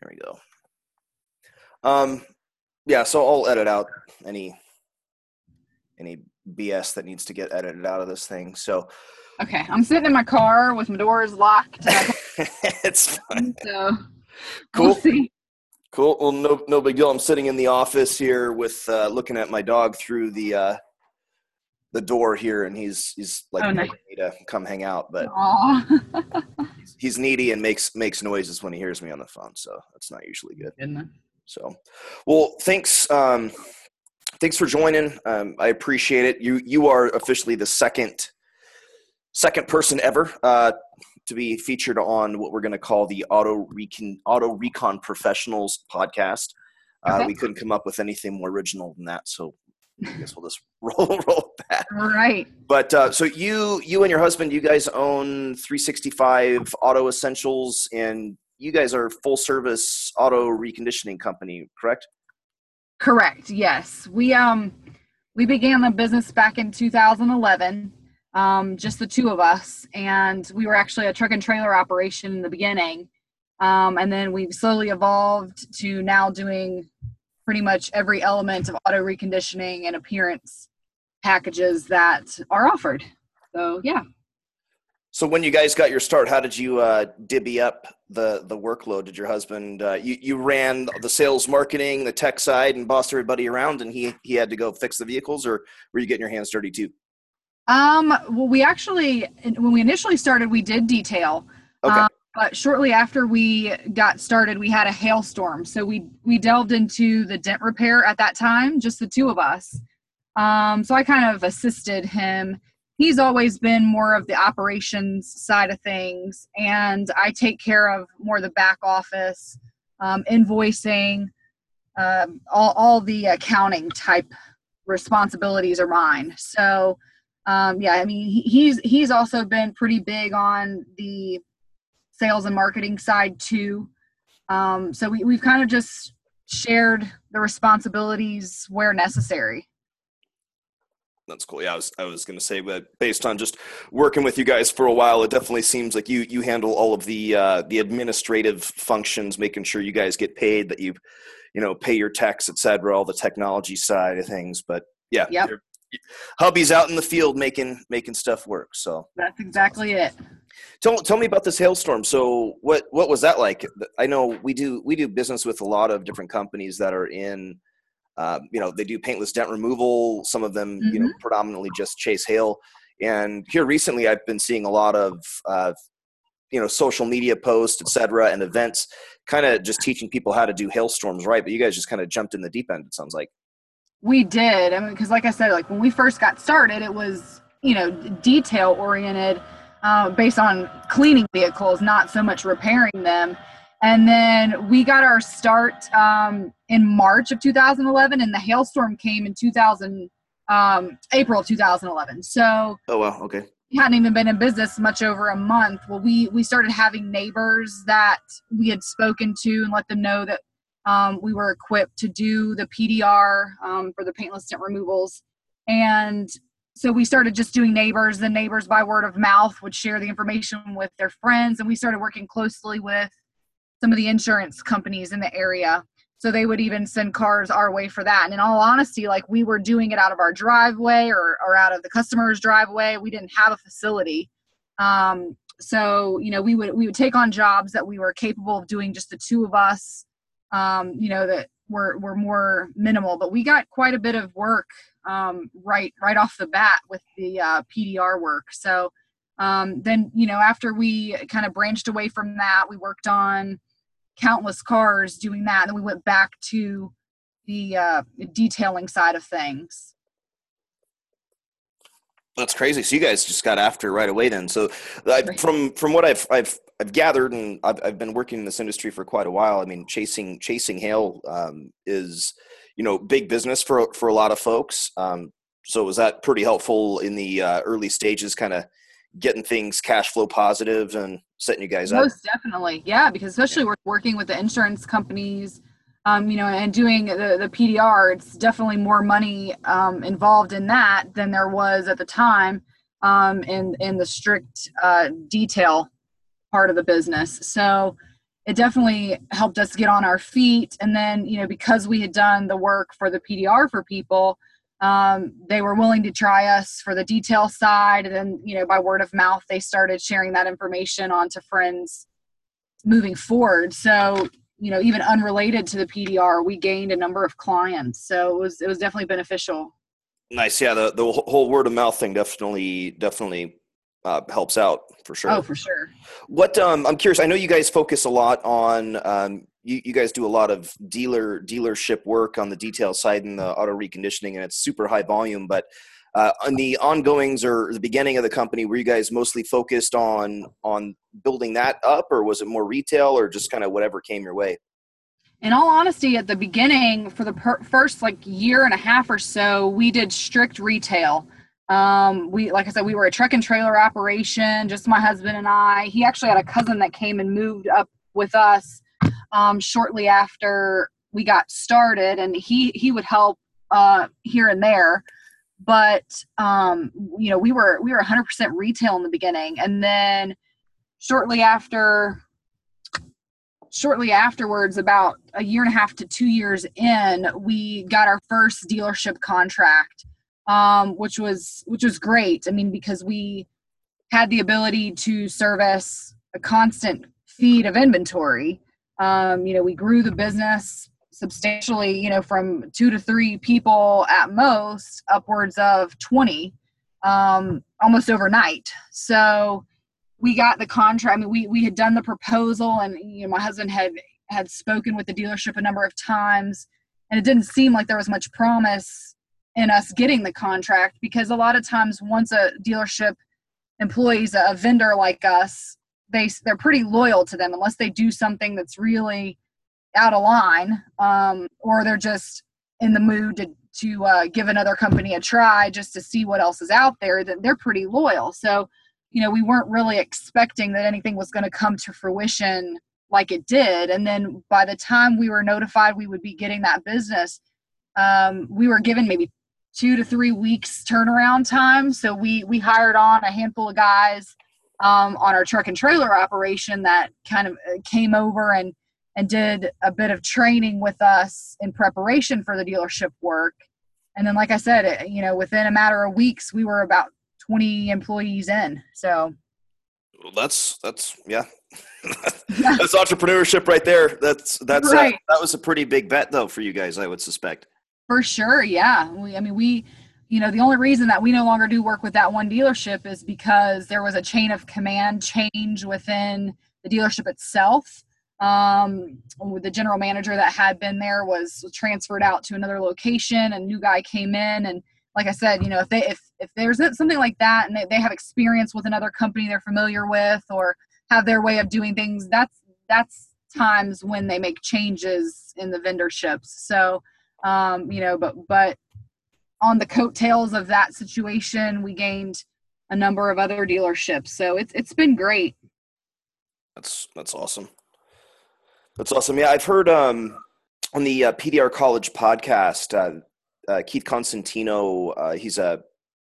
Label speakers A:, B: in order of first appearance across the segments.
A: There we go. Um, yeah, so I'll edit out any any BS that needs to get edited out of this thing. So
B: Okay, I'm sitting in my car with my doors locked.
A: it's fine.
B: So
A: Cool.
B: we'll.
A: Cool. Well, no, no big deal. I'm sitting in the office here with uh, looking at my dog through the uh, the door here, and he's he's like
B: Oh, nice.
A: me to come hang out, but he's needy and makes makes noises when he hears me on the phone, so that's not usually good. So, well, thanks. Um, thanks for joining. Um, I appreciate it. You you are officially the second second person ever uh, to be featured on what we're going to call the Auto Recon Auto Recon Professionals podcast. Uh,
B: Okay.
A: We couldn't come up with anything more original than that, so I guess we'll just roll roll that.
B: Right.
A: But uh, so you you and your husband, you guys own 365 Auto Essentials, and you guys are full service auto reconditioning company, correct?
B: Correct. Yes. We um we began the business back in 2011. Um, just the two of us, and we were actually a truck and trailer operation in the beginning, um, and then we've slowly evolved to now doing pretty much every element of auto reconditioning and appearance packages that are offered. So yeah.
A: So when you guys got your start, how did you uh, divvy up the the workload? Did your husband uh, you you ran the sales, marketing, the tech side, and bossed everybody around, and he he had to go fix the vehicles, or were you getting your hands dirty too?
B: Um, well, we actually, when we initially started, we did detail. But shortly after we got started, we had a hailstorm. So we we delved into the dent repair at that time, just the two of us. Um, so I kind of assisted him. He's always been more of the operations side of things, and I take care of more the back office, um, invoicing, um, all all the accounting type responsibilities are mine. So um, yeah, I mean, he, he's he's also been pretty big on the sales and marketing side too. Um, so we, we've kind of just shared the responsibilities where necessary.
A: That's cool. Yeah, I was I was going to say, but based on just working with you guys for a while, it definitely seems like you you handle all of the uh, the administrative functions, making sure you guys get paid, that you you know pay your tax, et cetera, all the technology side of things. But yeah,
B: Yep.
A: hubby's out in the field making making stuff work. So
B: That's exactly it.
A: Tell tell me about this hailstorm. So what what was that like? I know we do we do business with a lot of different companies that are in. Uh, you know, they do paintless dent removal. Some of them, you know, predominantly just chase hail. And here recently, I've been seeing a lot of, uh, you know, social media posts, et cetera, and events, kind of just teaching people how to do hailstorms right. But you guys just kind of jumped in the deep end. It sounds like.
B: We did. I mean, because like I said, like when we first got started, it was you know detail oriented, uh, based on cleaning vehicles, not so much repairing them. And then we got our start um, in March of 2011, and the hailstorm came in 2000 um, April 2011. So
A: Oh well, okay.
B: we hadn't even been in business much over a month. Well, we we started having neighbors that we had spoken to and let them know that um, we were equipped to do the PDR um, for the paintless dent removals, and so we started just doing neighbors. The neighbors by word of mouth would share the information with their friends, and we started working closely with some of the insurance companies in the area. So they would even send cars our way for that. And in all honesty, like we were doing it out of our driveway or, or out of the customer's driveway. We didn't have a facility. Um, so, you know, we would we would take on jobs that we were capable of doing just the two of us, um, you know, that were, were more minimal. But we got quite a bit of work um, right right off the bat with the uh, PDR work. So um, then, you know, after we kind of branched away from that, we worked on countless cars doing that. And then we went back to the uh, detailing side of things.
A: That's crazy. So you guys just got after right away then. So I, from from what I've I've I've gathered and I've I've been working in this industry for quite a while. I mean, chasing chasing hail um, is you know big business for for a lot of folks. Um, so was that pretty helpful in the uh, early stages, kind of getting things cash flow positive and setting you guys up?
B: Most definitely, yeah, because especially we're working with the insurance companies, um, you know, and doing the the PDR. It's definitely more money um, involved in that than there was at the time um, in in the strict uh, detail part of the business. So, it definitely helped us get on our feet. And then, you know, because we had done the work for the PDR for people, um, they were willing to try us for the detail side. And then, you know, by word of mouth, they started sharing that information onto friends moving forward. So, you know, even unrelated to the PDR, we gained a number of clients. So it was, it was definitely beneficial.
A: Nice. Yeah. The, the whole word of mouth thing definitely, definitely uh, helps out for sure.
B: Oh, for sure.
A: What um, I'm curious. I know you guys focus a lot on. Um, you, you guys do a lot of dealer dealership work on the detail side and the auto reconditioning, and it's super high volume. But uh, on the ongoings or the beginning of the company, were you guys mostly focused on on building that up, or was it more retail, or just kind of whatever came your way?
B: in all honesty at the beginning for the per- first like year and a half or so we did strict retail um, we, like I said, we were a truck and trailer operation, just my husband and I. He actually had a cousin that came and moved up with us um, shortly after we got started, and he he would help uh, here and there. But um, you know, we were we were 100% retail in the beginning, and then shortly after shortly afterwards about a year and a half to two years in we got our first dealership contract um, which was which was great. I mean, because we had the ability to service a constant feed of inventory. Um, you know, we grew the business substantially. You know, from two to three people at most, upwards of twenty, um, almost overnight. So we got the contract. I mean, we we had done the proposal, and you know, my husband had had spoken with the dealership a number of times, and it didn't seem like there was much promise in us getting the contract because a lot of times once a dealership employs a vendor like us they they're pretty loyal to them unless they do something that's really out of line um, or they're just in the mood to to uh, give another company a try just to see what else is out there then they're pretty loyal. So you know we weren't really expecting that anything was going to come to fruition like it did and then by the time we were notified we would be getting that business um, we were given maybe two to three weeks turnaround time. So we we hired on a handful of guys um, on our truck and trailer operation that kind of uh, came over and and did a bit of training with us in preparation for the dealership work. And then, like I said, it, you know, within a matter of weeks, we were about 20 employees in. So
A: well, that's that's yeah. that's entrepreneurship right there. That's that's uh, right. that was a pretty big bet though for you guys, I would suspect.
B: For sure, yeah. We, I mean, we, you know, the only reason that we no longer do work with that one dealership is because there was a chain of command change within the dealership itself. Um, the general manager that had been there was transferred out to another location, and new guy came in, and like I said, you know, if they if if there's something like that, and they, they have experience with another company they're familiar with, or have their way of doing things, that's that's times when they make changes in the vendorships. So um, you know, but but on the coattails of that situation, we gained a number of other dealerships. So it's it's been great.
A: That's that's awesome. That's awesome. Yeah, I've heard um, on the uh, PDR College podcast, uh, uh, Keith Constantino. Uh, he's a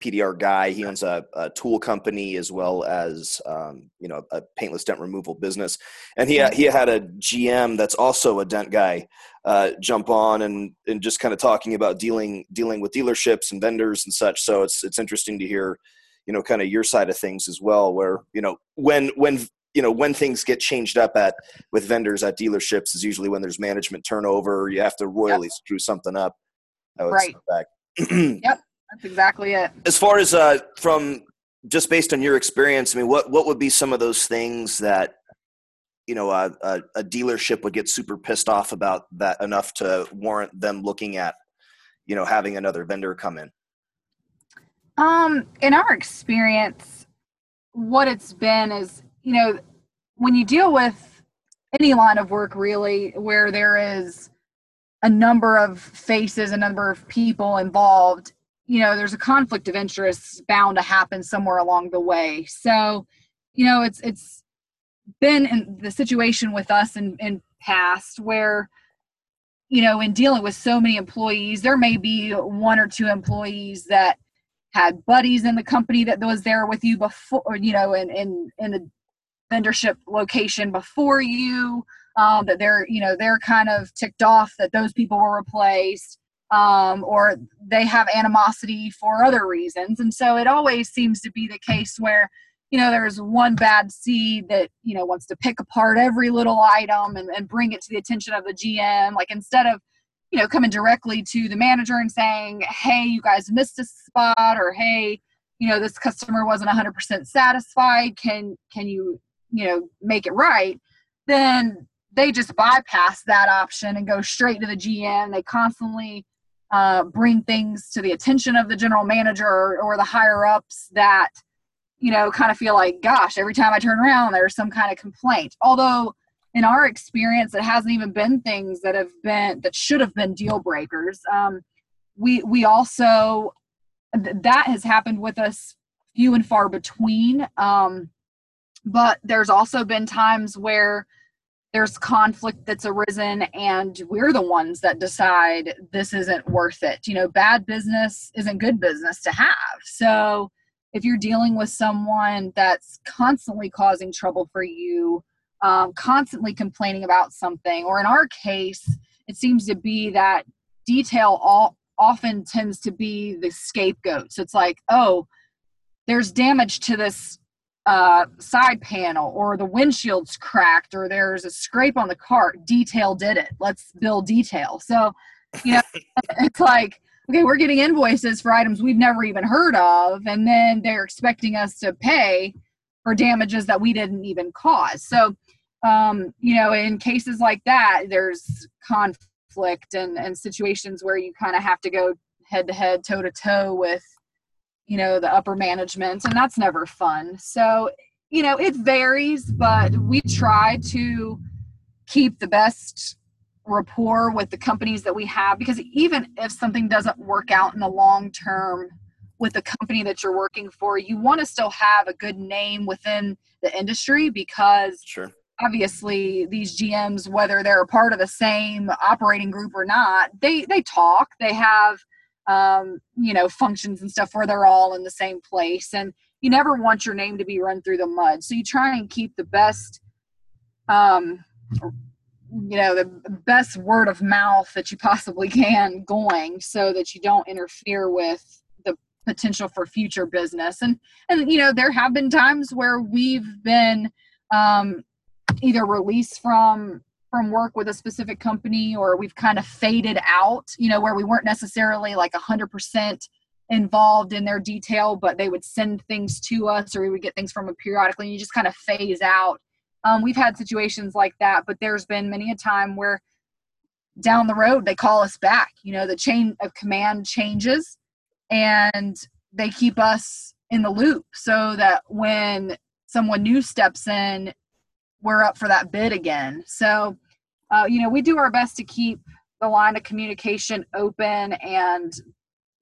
A: PDR guy. He owns a, a tool company as well as um, you know a paintless dent removal business, and he he had a GM that's also a dent guy uh, jump on and and just kind of talking about dealing dealing with dealerships and vendors and such. So it's it's interesting to hear you know kind of your side of things as well, where you know when when you know when things get changed up at with vendors at dealerships is usually when there's management turnover. You have to royally yep. screw something up.
B: right. yep. That's exactly it.
A: As far as uh, from just based on your experience, I mean, what what would be some of those things that you know a, a, a dealership would get super pissed off about that enough to warrant them looking at you know having another vendor come in?
B: Um, in our experience, what it's been is you know when you deal with any line of work really where there is a number of faces a number of people involved you know there's a conflict of interest bound to happen somewhere along the way. So you know it's it's been in the situation with us in in past where you know in dealing with so many employees there may be one or two employees that had buddies in the company that was there with you before you know in in in the vendorship location before you um, that they're you know they're kind of ticked off that those people were replaced um, or they have animosity for other reasons. And so it always seems to be the case where you know there's one bad seed that you know wants to pick apart every little item and, and bring it to the attention of the gm like instead of you know coming directly to the manager and saying hey you guys missed a spot or hey you know this customer wasn't 100% satisfied. Can can you you know make it right? Then they just bypass that option and go straight to the gm they constantly uh, bring things to the attention of the general manager or, or the higher ups that you know kind of feel like gosh every time i turn around there's some kind of complaint. Although in our experience it hasn't even been things that have been that should have been deal breakers. Um, we we also that has happened with us few and far between. Um, but there's also been times where there's conflict that's arisen and we're the ones that decide this isn't worth it. You know bad business isn't good business to have. So if you're dealing with someone that's constantly causing trouble for you um, constantly complaining about something or in our case it seems to be that detail all often tends to be the scapegoat so it's like oh there's damage to this uh, side panel or the windshield's cracked or there's a scrape on the cart detail did it. Let's bill detail. So you know it's like okay we're getting invoices for items we've never even heard of and then they're expecting us to pay for damages that we didn't even cause. So um, you know in cases like that there's conflict and and situations where you kind of have to go head to head toe to toe with you know the upper management and that's never fun. So you know it varies but we try to keep the best rapport with the companies that we have because even if something doesn't work out in the long term with the company that you're working for you want to still have a good name within the industry because
A: sure.
B: obviously these gms whether they're a part of the same operating group or not they they talk they have um, you know, functions and stuff where they're all in the same place. And you never want your name to be run through the mud. So you try and keep the best, um, you know, the best word of mouth that you possibly can going so that you don't interfere with the potential for future business. And, and, you know, there have been times where we've been, um, either released from from work with a specific company or we've kind of faded out, you know, where we weren't necessarily like 100% involved in their detail, but they would send things to us or we would get things from them periodically and you just kind of phase out. Um, we've had situations like that, but there's been many a time where down the road they call us back. You know, the chain of command changes and they keep us in the loop so that when someone new steps in, we're up for that bid again. So, uh, you know, we do our best to keep the line of communication open and,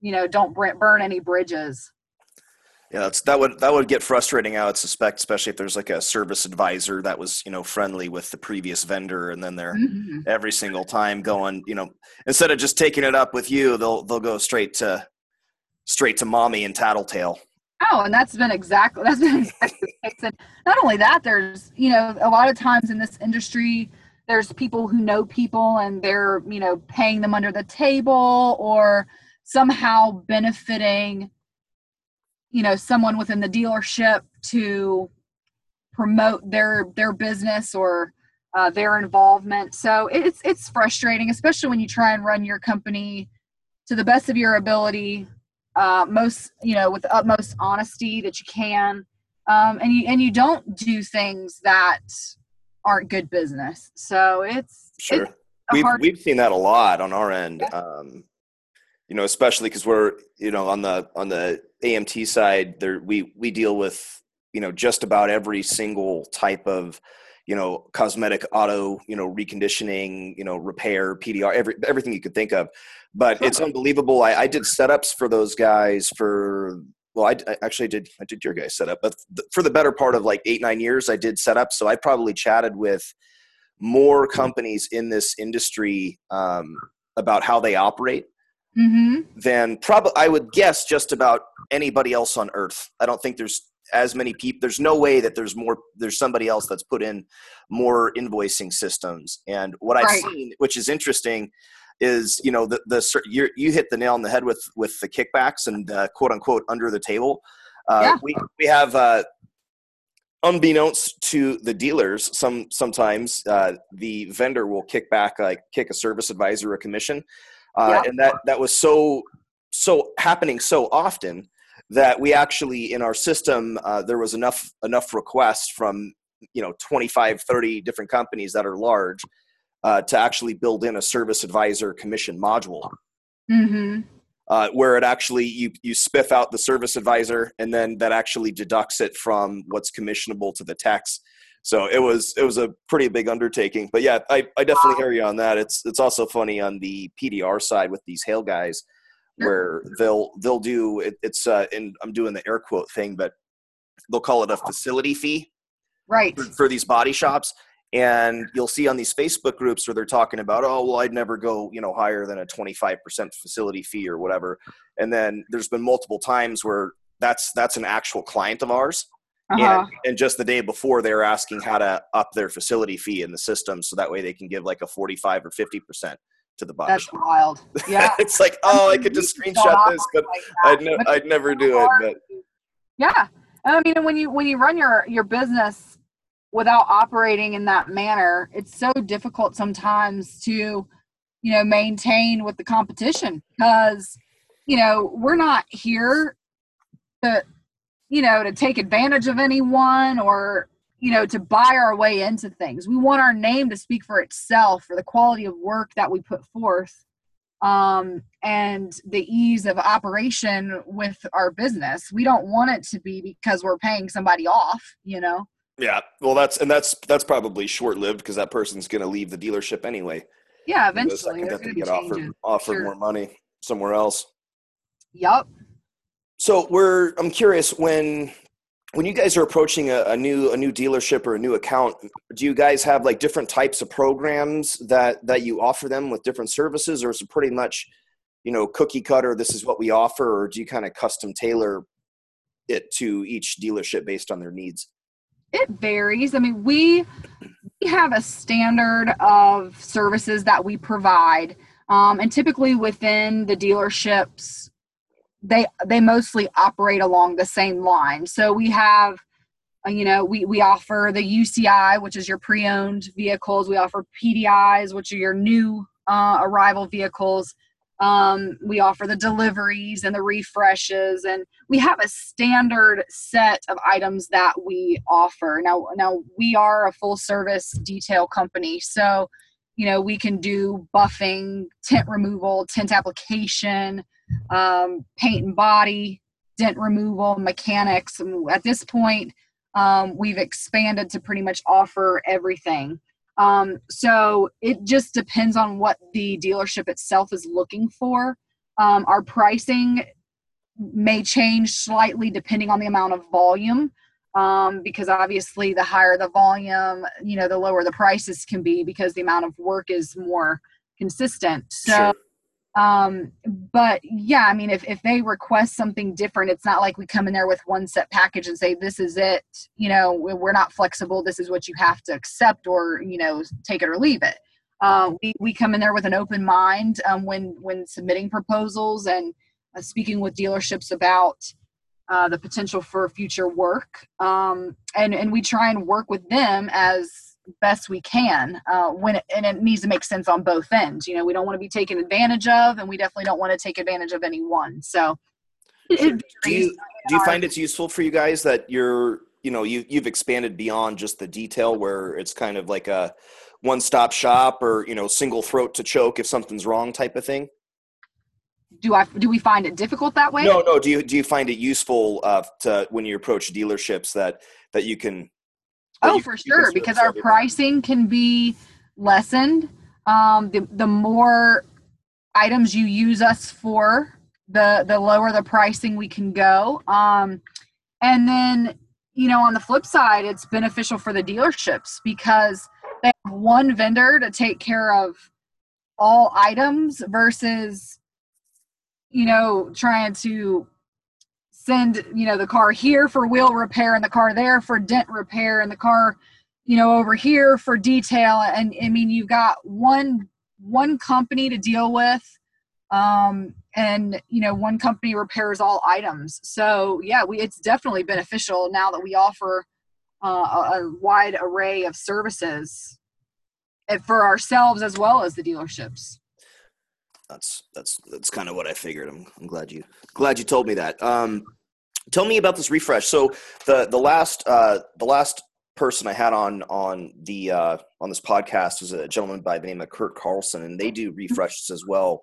B: you know, don't burn any bridges.
A: Yeah, that's, that would that would get frustrating. I would suspect, especially if there's like a service advisor that was you know friendly with the previous vendor, and then they're mm-hmm. every single time going, you know, instead of just taking it up with you, they'll they'll go straight to straight to mommy and tattletale.
B: Oh, and that's been exactly that's been exactly the case. And not only that, there's you know a lot of times in this industry, there's people who know people and they're you know paying them under the table or somehow benefiting you know someone within the dealership to promote their their business or uh, their involvement. So it's it's frustrating, especially when you try and run your company to the best of your ability uh, most you know with the utmost honesty that you can. Um, and you and you don't do things that aren't good business. So it's
A: sure. it's we've, hard- we've seen that a lot on our end yeah. um, you know especially because we're you know on the on the amt side there we we deal with you know just about every single type of you know cosmetic auto you know reconditioning you know repair pdr every, everything you could think of but it's unbelievable. I, I, did setups for those guys for well I, I, actually did i did your guys setup but th- for the better part of like eight nine years i did setup so i probably chatted with more companies in this industry um, about how they operate mm-hmm. than probably i would guess just about anybody else on earth. I don't think there's as many people there's no way that there's more there's somebody else that's put in more invoicing systems. And what i've right. seen which is interesting is you know the the you you hit the nail on the head with with the kickbacks and uh, quote unquote under the table uh, yeah. we we have uh, unbeknownst to the dealers some sometimes uh, the vendor will kick back like kick a service advisor a commission uh, yeah. and that that was so so happening so often that we actually in our system uh, there was enough enough requests from you know 25 30 different companies that are large uh, to actually build in a service advisor commission module. Mm-hmm. uh, where it actually you you spiff out the service advisor and then that actually deducts it from what's commissionable to the tax. So it was it was a pretty big undertaking but yeah i, I definitely hear you on that. It's it's also funny on the pdr side with these hail guys where they'll they'll do it, it's uh and i'm doing the air quote thing but they'll call it a facility fee
B: right.
A: for, for, these body shops and you'll see on these facebook groups where they're talking about oh well i'd never go you know higher than a 25% facility fee or whatever and then there's been multiple times where that's that's an actual client of ours uh-huh. and, and just the day before they're asking how to up their facility fee in the system so that way they can give like a 45 or 50% to the body.
B: That's wild. Yeah.
A: it's like, oh, I could just screenshot this, but like I'd, ne- I'd never do it. But
B: yeah, I mean, when you when you run your your business without operating in that manner, it's so difficult sometimes to, you know, maintain with the competition because, you know, we're not here to, you know, to take advantage of anyone or you know to buy our way into things. We want our name to speak for itself for the quality of work that we put forth um, and the ease of operation with our business. We don't want it to be because we're paying somebody off you know
A: yeah well that's and that's that's probably short-lived because that person's going to leave the dealership anyway.
B: Yeah eventually
A: the they get offered, offered sure. more money somewhere else.
B: Yep
A: so we're i'm curious when when you guys are approaching a, a, new a new dealership or a new account do you guys have like different types of programs that that you offer them with different services or is it pretty much you know cookie cutter this is what we offer or do you kind of custom tailor it to each dealership based on their needs
B: it varies i mean we we have a standard of services that we provide um, and typically within the dealerships they they mostly operate along the same line. So we have uh, you know we we offer the UCI which is your pre-owned vehicles. We offer PDIs which are your new uh, arrival vehicles. Um, we offer the deliveries and the refreshes, and we have a standard set of items that we offer. Now, now we are a full service detail company, so you know we can do buffing, tint removal, tint application, um, paint and body, dent removal, mechanics. At this point, um, we've expanded to pretty much offer everything. Um, so it just depends on what the dealership itself is looking for. Um, our pricing may change slightly depending on the amount of volume. Um, because obviously the higher the volume, you know, the lower the prices can be because the amount of work is more consistent. So sure um but yeah i mean if, if they request something different it's not like we come in there with one set package and say this is it you know we're not flexible this is what you have to accept or you know take it or leave it. Uh, we, we come in there with an open mind um, when when submitting proposals and uh, speaking with dealerships about uh, the potential for future work. Um, and and we try and work with them as best we can uh, when it, and it needs to make sense on both ends you know we don't want to be taken advantage of and we definitely don't want to take advantage of anyone so
A: do you do you find it's useful for you guys that you're you know you you've expanded beyond just the detail where it's kind of like a one stop shop or you know single throat to choke if something's wrong type of thing
B: do I do we find it difficult that way?
A: No, no. Do you do you find it useful uh, to when you approach dealerships that that you can
B: Oh, you, for sure, because our pricing can be lessened. Um, the the more items you use us for, the the lower the pricing we can go. Um, and then you know, on the flip side, it's beneficial for the dealerships because they have one vendor to take care of all items versus you know trying to send you know the car here for wheel repair and the car there for dent repair and the car you know over here for detail and i mean you've got one one company to deal with um, and you know one company repairs all items so yeah we it's definitely beneficial now that we offer uh, a, a wide array of services eh, for ourselves as well as the dealerships
A: that's that's that's kind of what I figured. I'm, I'm glad you glad you told me that. Um, tell me about this refresh. So the the last uh, the last person I had on on the uh, on this podcast was a gentleman by the name of Kurt Carlson, and they do refreshes as well.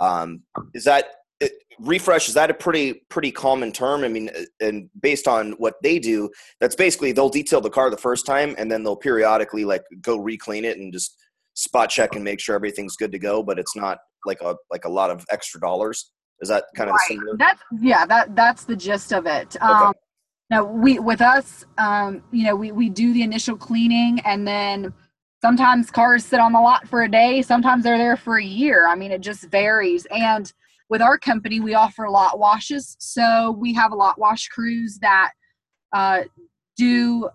A: Um, is that it, refresh? Is that a pretty pretty common term? I mean, and based on what they do, that's basically they'll detail the car the first time, and then they'll periodically like go reclean it and just spot check and make sure everything's good to go. But it's not like a like a lot of extra dollars. Is that kind of right.
B: That's yeah, that that's the gist of it. Okay. Um, now we with us, um, you know, we we do the initial cleaning and then sometimes cars sit on the lot for a day, sometimes they're there for a year. I mean, it just varies. And with our company, we offer lot washes. So we have a lot wash crews that uh, do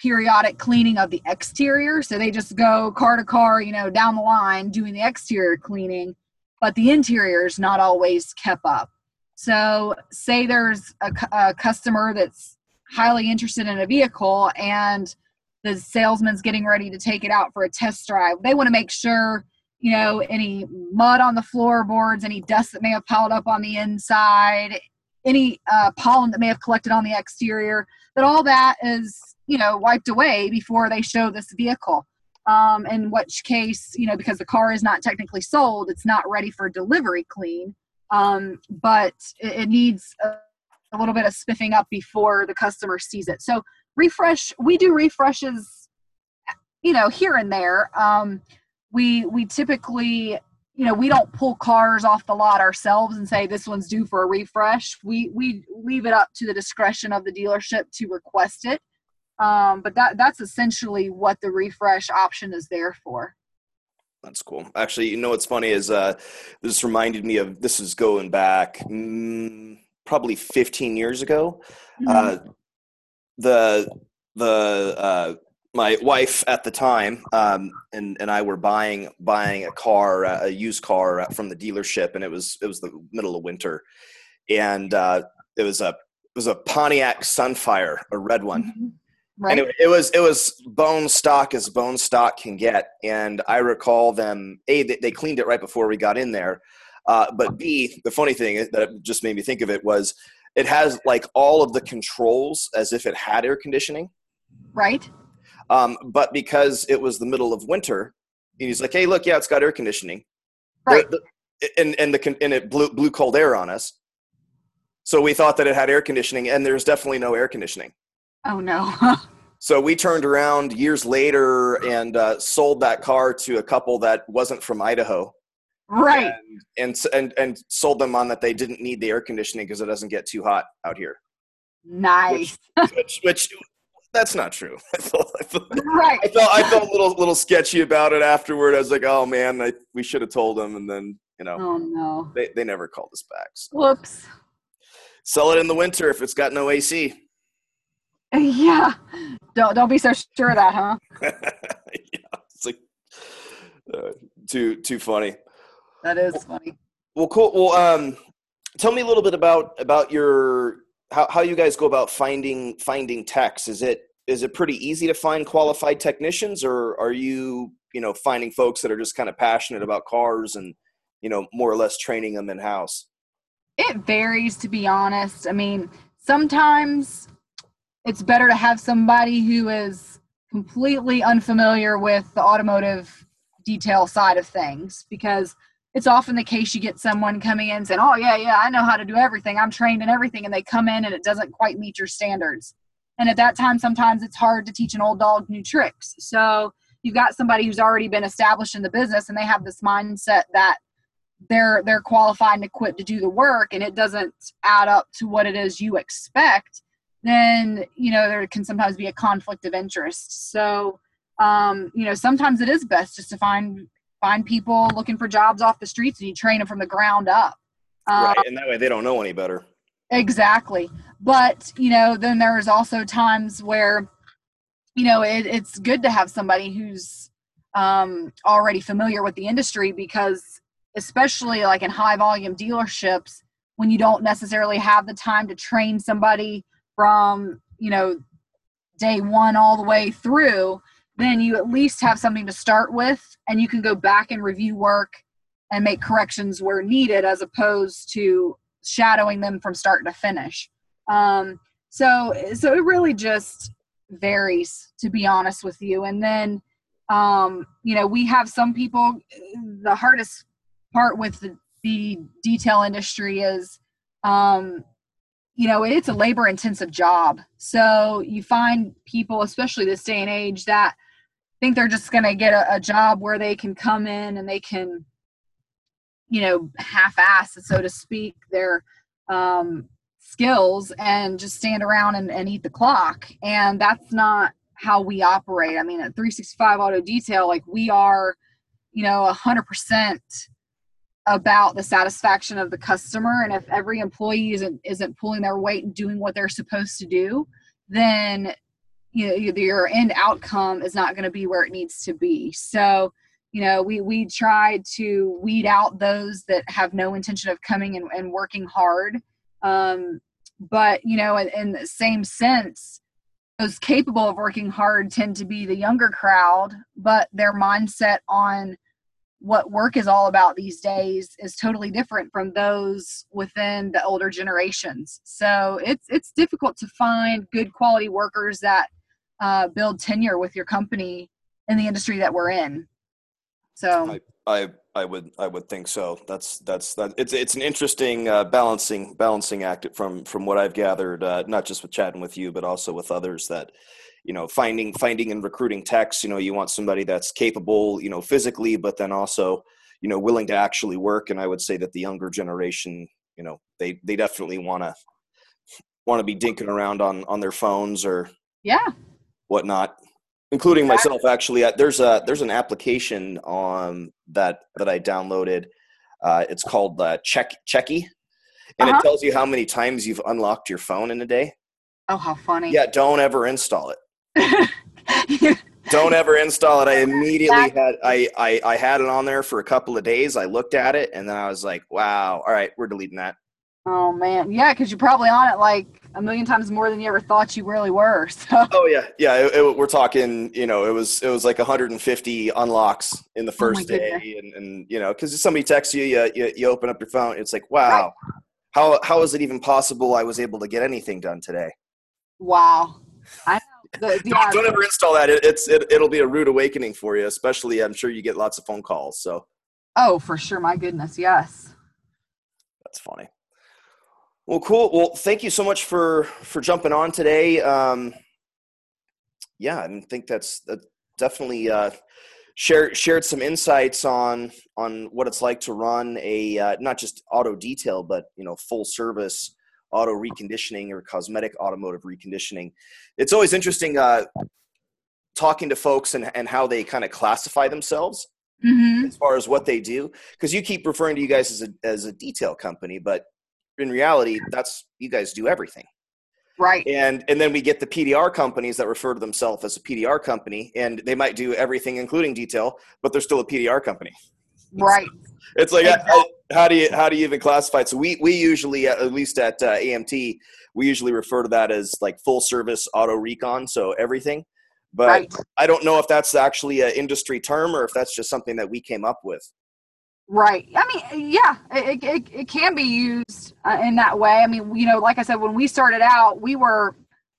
B: periodic cleaning of the exterior. So they just go car to car, you know, down the line doing the exterior cleaning, but the interior is not always kept up. So, say there's a, a customer that's highly interested in a vehicle and the salesman's getting ready to take it out for a test drive. They want to make sure, you know, any mud on the floorboards, any dust that may have piled up on the inside, any uh, pollen that may have collected on the exterior, that all that is you know wiped away before they show this vehicle um, in which case you know because the car is not technically sold it's not ready for delivery clean. Um, but it, it needs a, a, little bit of spiffing up before the customer sees it. So refresh we do refreshes you know here and there. Um, we we typically you know we don't pull cars off the lot ourselves and say this one's due for a refresh. We we leave it up to the discretion of the dealership to request it um, but that that's essentially what the refresh option is there for.
A: That's cool. Actually, you know what's funny is uh, this reminded me of this is going back mm, probably 15 years ago. Mm-hmm. Uh, the the uh, my wife at the time um, and and I were buying buying a car, a used car from the dealership, and it was it was the middle of winter, and uh, it was a it was a Pontiac Sunfire, a red one. Right. And it, it, was it was bone stock as bone stock can get, and I recall them. A they, they cleaned it right before we got in there, uh, but B the funny thing that just made me think of it was it has like all of the controls as if it had air conditioning.
B: Right.
A: Um, but because it was the middle of winter, he's like, "Hey, look, yeah, it's got air conditioning."
B: Right.
A: The, the, and and the and it blew blew cold air on us. So we thought that it had air conditioning, and there's definitely no air conditioning.
B: Oh no.
A: so we turned around years later and uh, sold that car to a couple that wasn't from Idaho.
B: Right.
A: And, and and and sold them on that they didn't need the air conditioning because it doesn't get too hot out here.
B: Nice.
A: Which, which, which that's not true. I felt, I felt,
B: right.
A: I felt, I felt a little, little sketchy about it afterward. I was like, oh man, I, we should have told them. And then, you know,
B: oh no,
A: they, they never called us back. So.
B: Whoops.
A: Sell it in the winter if it's got no AC.
B: Yeah. Don't don't be so sure of that, huh?
A: yeah. It's like uh, too too funny.
B: That is well, funny.
A: Well, cool. Well, um, tell me a little bit about about your how how you guys go about finding finding techs. Is it is it pretty easy to find qualified technicians, or are you you know finding folks that are just kind of passionate about cars and you know more or less training them in house?
B: It varies, to be honest. I mean, sometimes it's better to have somebody who is completely unfamiliar with the automotive detail side of things because it's often the case you get someone coming in saying, Oh, yeah, yeah, I know how to do everything. I'm trained in everything. And they come in and it doesn't quite meet your standards. And at that time, sometimes it's hard to teach an old dog new tricks. So you've got somebody who's already been established in the business and they have this mindset that they're they're qualified and equipped to do the work and it doesn't add up to what it is you expect then you know there can sometimes be a conflict of interest. So um, you know sometimes it is best just to find find people looking for jobs off the streets and you train them from the ground up.
A: Um, right and that way they don't know any better.
B: Exactly. But, you know, then there's also times where, you know, it, it's good to have somebody who's um, already familiar with the industry because, especially like in high volume dealerships, when you don't necessarily have the time to train somebody from, you know, day one all the way through, then you at least have something to start with and you can go back and review work and make corrections where needed as opposed to shadowing them from start to finish. Um, so so it really just varies to be honest with you. And then um, you know we have some people. The hardest part with the, the detail industry is um, you know it's a labor intensive job. So you find people especially this day and age that think they're just going to get a, a, job where they can come in and they can you know half-ass so to speak their um, skills and just stand around and, and eat the clock. And that's not how we operate. I mean at 365 auto detail like we are you know 100% about the satisfaction of the customer and if every employee isn't isn't pulling their weight and doing what they're supposed to do then you know your end outcome is not going to be where it needs to be. So you know we we try to weed out those that have no intention of coming and, and working hard. Um, but you know in, in the same sense those capable of working hard tend to be the younger crowd but their mindset on what work is all about these days is totally different from those within the older generations so it's it's difficult to find good quality workers that uh, build tenure with your company in the industry that we're in so
A: I, I, I would I would think so. That's that's that. It's it's an interesting uh, balancing balancing act from from what I've gathered, uh, not just with chatting with you, but also with others that you know finding finding and recruiting techs. You know, you want somebody that's capable, you know, physically, but then also you know willing to actually work. And I would say that the younger generation, you know, they they definitely want to want to be dinking around on on their phones or
B: yeah
A: whatnot including myself actually there's a there's an application on that that i downloaded uh, it's called uh, check checky and uh-huh. it tells you how many times you've unlocked your phone in a day
B: oh how funny
A: yeah don't ever install it don't ever install it i immediately had I, I i had it on there for a couple of days i looked at it and then i was like wow all right we're deleting that
B: Oh man, yeah, because you're probably on it like a million times more than you ever thought you really were. So.
A: Oh yeah, yeah. It, it, we're talking, you know, it was it was like 150 unlocks in the oh, first oh day, and, and you know, because somebody texts you, you, you, you open up your phone, it's like, wow, right. how how is it even possible I was able to get anything done today?
B: Wow, I
A: the, don't, don't, ever install that. It, it's it, it'll be a rude awakening for you, especially. I'm sure you get lots of phone calls. So.
B: Oh, for sure. My goodness, yes.
A: That's funny. Well, cool. Well, thank you so much for for jumping on today. Um, yeah, I think that's that definitely uh, shared shared some insights on on what it's like to run a uh, not just auto detail, but you know, full service auto reconditioning or cosmetic automotive reconditioning. It's always interesting uh, talking to folks and, and how they kind of classify themselves mm-hmm. as far as what they do. Because you keep referring to you guys as a as a detail company, but in reality, that's you guys do everything.
B: Right.
A: And and then we get the PDR companies that refer to themselves as a PDR company, and they might do everything, including detail, but they're still a PDR company.
B: Right.
A: It's like exactly. How, do you how do you even classify it? So we we usually at least at uh, AMT we usually refer to that as like full service auto recon, so everything. But right. I don't know if that's actually an industry term or if that's just something that we came up with.
B: Right. I mean, yeah, it, it, it can be used uh, in that way. I mean, you know, like I said, when we started out, we were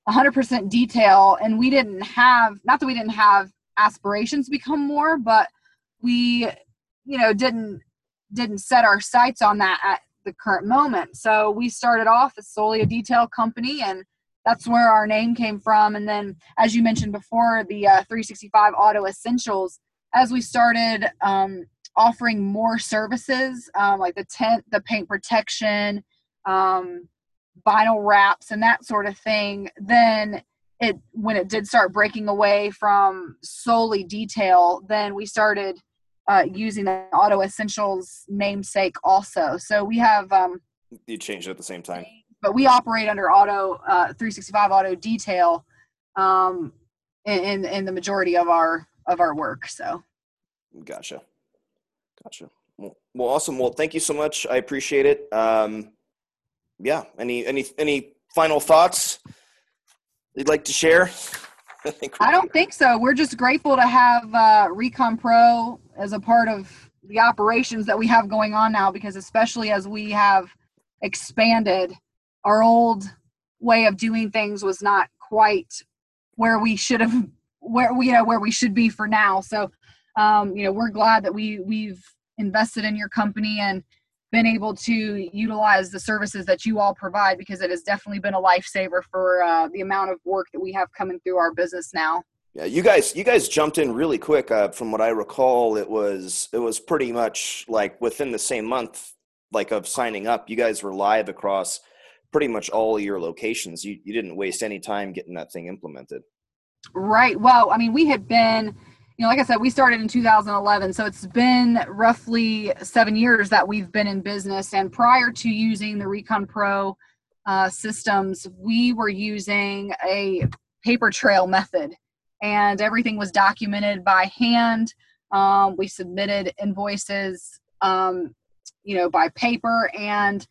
B: 100% detail and we didn't have, not that we didn't have aspirations to become more, but we, you know, didn't, didn't set our sights on that at the current moment. So we started off as solely a detail company and that's where our name came from. And then, as you mentioned before, the uh, 365 Auto Essentials, as we started um, offering more services um, like the tint, the paint protection, um, vinyl wraps, and that sort of thing, then it when it did start breaking away from solely detail, then we started uh, using the Auto Essentials namesake also. So we have um,
A: you changed it at the same time.
B: but we operate under auto uh, 365 auto detail um, in, in in the majority of our of our work. So,
A: gotcha, gotcha. Well, well, awesome. Well, thank you so much. I appreciate it. Um, yeah. Any any any final thoughts you'd like to share?
B: I, I don't think so. We're just grateful to have uh, Recon Pro as a part of the operations that we have going on now because especially as we have expanded our old way of doing things was not quite where we should have where we you know where we should be for now. So um, you know we're glad that we we've invested in your company and been able to utilize the services that you all provide because it has definitely been a lifesaver for uh, the amount of work that we have coming through our business now
A: yeah, you guys, you guys jumped in really quick. Uh, from what I recall, it was it was pretty much like within the same month, like of signing up. You guys were live across pretty much all your locations. You you didn't waste any time getting that thing implemented.
B: Right. Well, I mean, we had been, you know, like I said, we started in 2011, so it's been roughly seven years that we've been in business. And prior to using the Recon Pro uh, systems, we were using a paper trail method and everything was documented by hand. Um, we submitted invoices, um, you know, by paper, and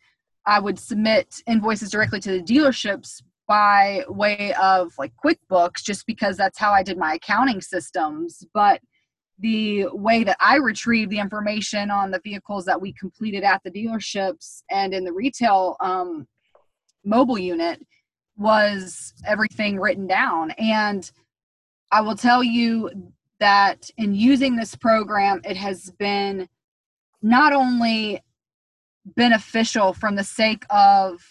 B: I would submit invoices directly to the dealerships by way of like QuickBooks, just because that's how I did my accounting systems. But the way that I retrieved the information on the vehicles that we completed at the dealerships and in the retail um, mobile unit was everything written down. And I will tell you that in using this program, it has been not only beneficial from the sake of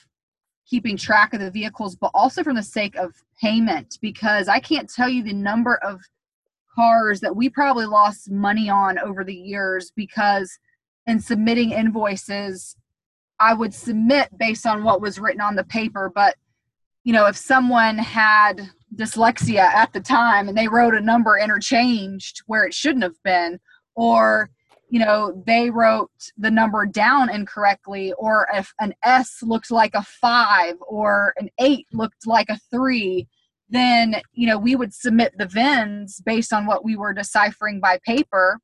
B: keeping track of the vehicles, but also from the sake of payment, because I can't tell you the number of cars that we probably lost money on over the years because in submitting invoices, I would submit based on what was written on the paper, but you know, if someone had dyslexia at the time and they wrote a number interchanged where it shouldn't have been or you know they wrote the number down incorrectly or if an s looked like a 5 or an 8 looked like a 3 then you know we would submit the vins based on what we were deciphering by paper.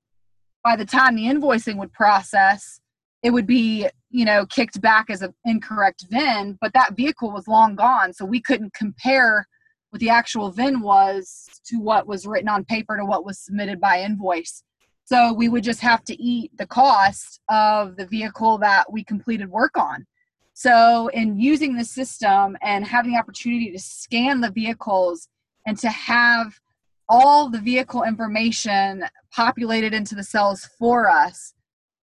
B: By the time the invoicing would process it would be you know kicked back as an incorrect vin but that vehicle was long gone so we couldn't compare what the actual VIN was to what was written on paper to what was submitted by invoice. So we would just have to eat the cost of the vehicle that we completed work on. So, in using the system and having the opportunity to scan the vehicles and to have all the vehicle information populated into the cells for us,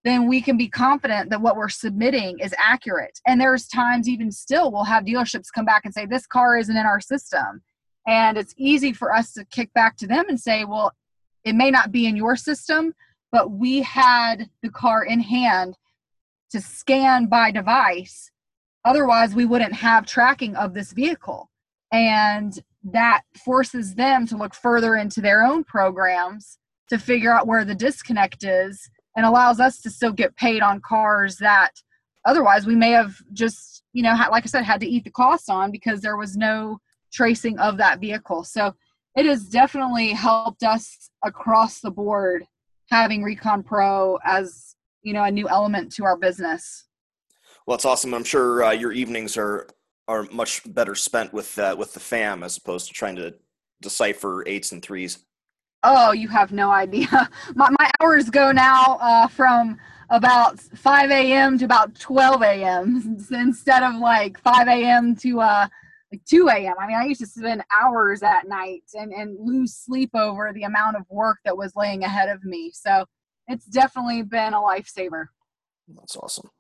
B: then we can be confident that what we're submitting is accurate. And there's times, even still, we'll have dealerships come back and say, This car isn't in our system. And it's easy for us to kick back to them and say, well, it may not be in your system, but we had the car in hand to scan by device. Otherwise, we wouldn't have tracking of this vehicle. And that forces them to look further into their own programs to figure out where the disconnect is and allows us to still get paid on cars that otherwise we may have just, you know, like I said, had to eat the cost on because there was no tracing of that vehicle. So it has definitely helped us across the board having Recon Pro as you know a new element to our business.
A: Well, it's awesome. I'm sure uh, your evenings are are much better spent with uh, with the fam as opposed to trying to decipher eights and threes.
B: Oh, you have no idea. My my hours go now uh, from about 5 a.m. to about 12 a.m. instead of like 5 a.m. to uh, like 2 a.m. I mean, I used to spend hours at night and, and lose sleep over the amount of work that was laying ahead of me. So it's definitely been a lifesaver.
A: That's awesome.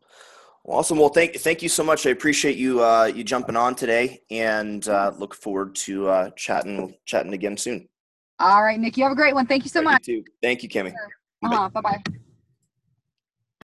A: Well, awesome. Well, thank thank you so much. I appreciate you uh, you jumping on today, and uh, look forward to uh, chatting chatting again soon.
B: All right, Nick. You have a great one. Thank you so much.
A: You too. Thank you, Kimmy.
B: Sure. Uh-huh. Bye bye.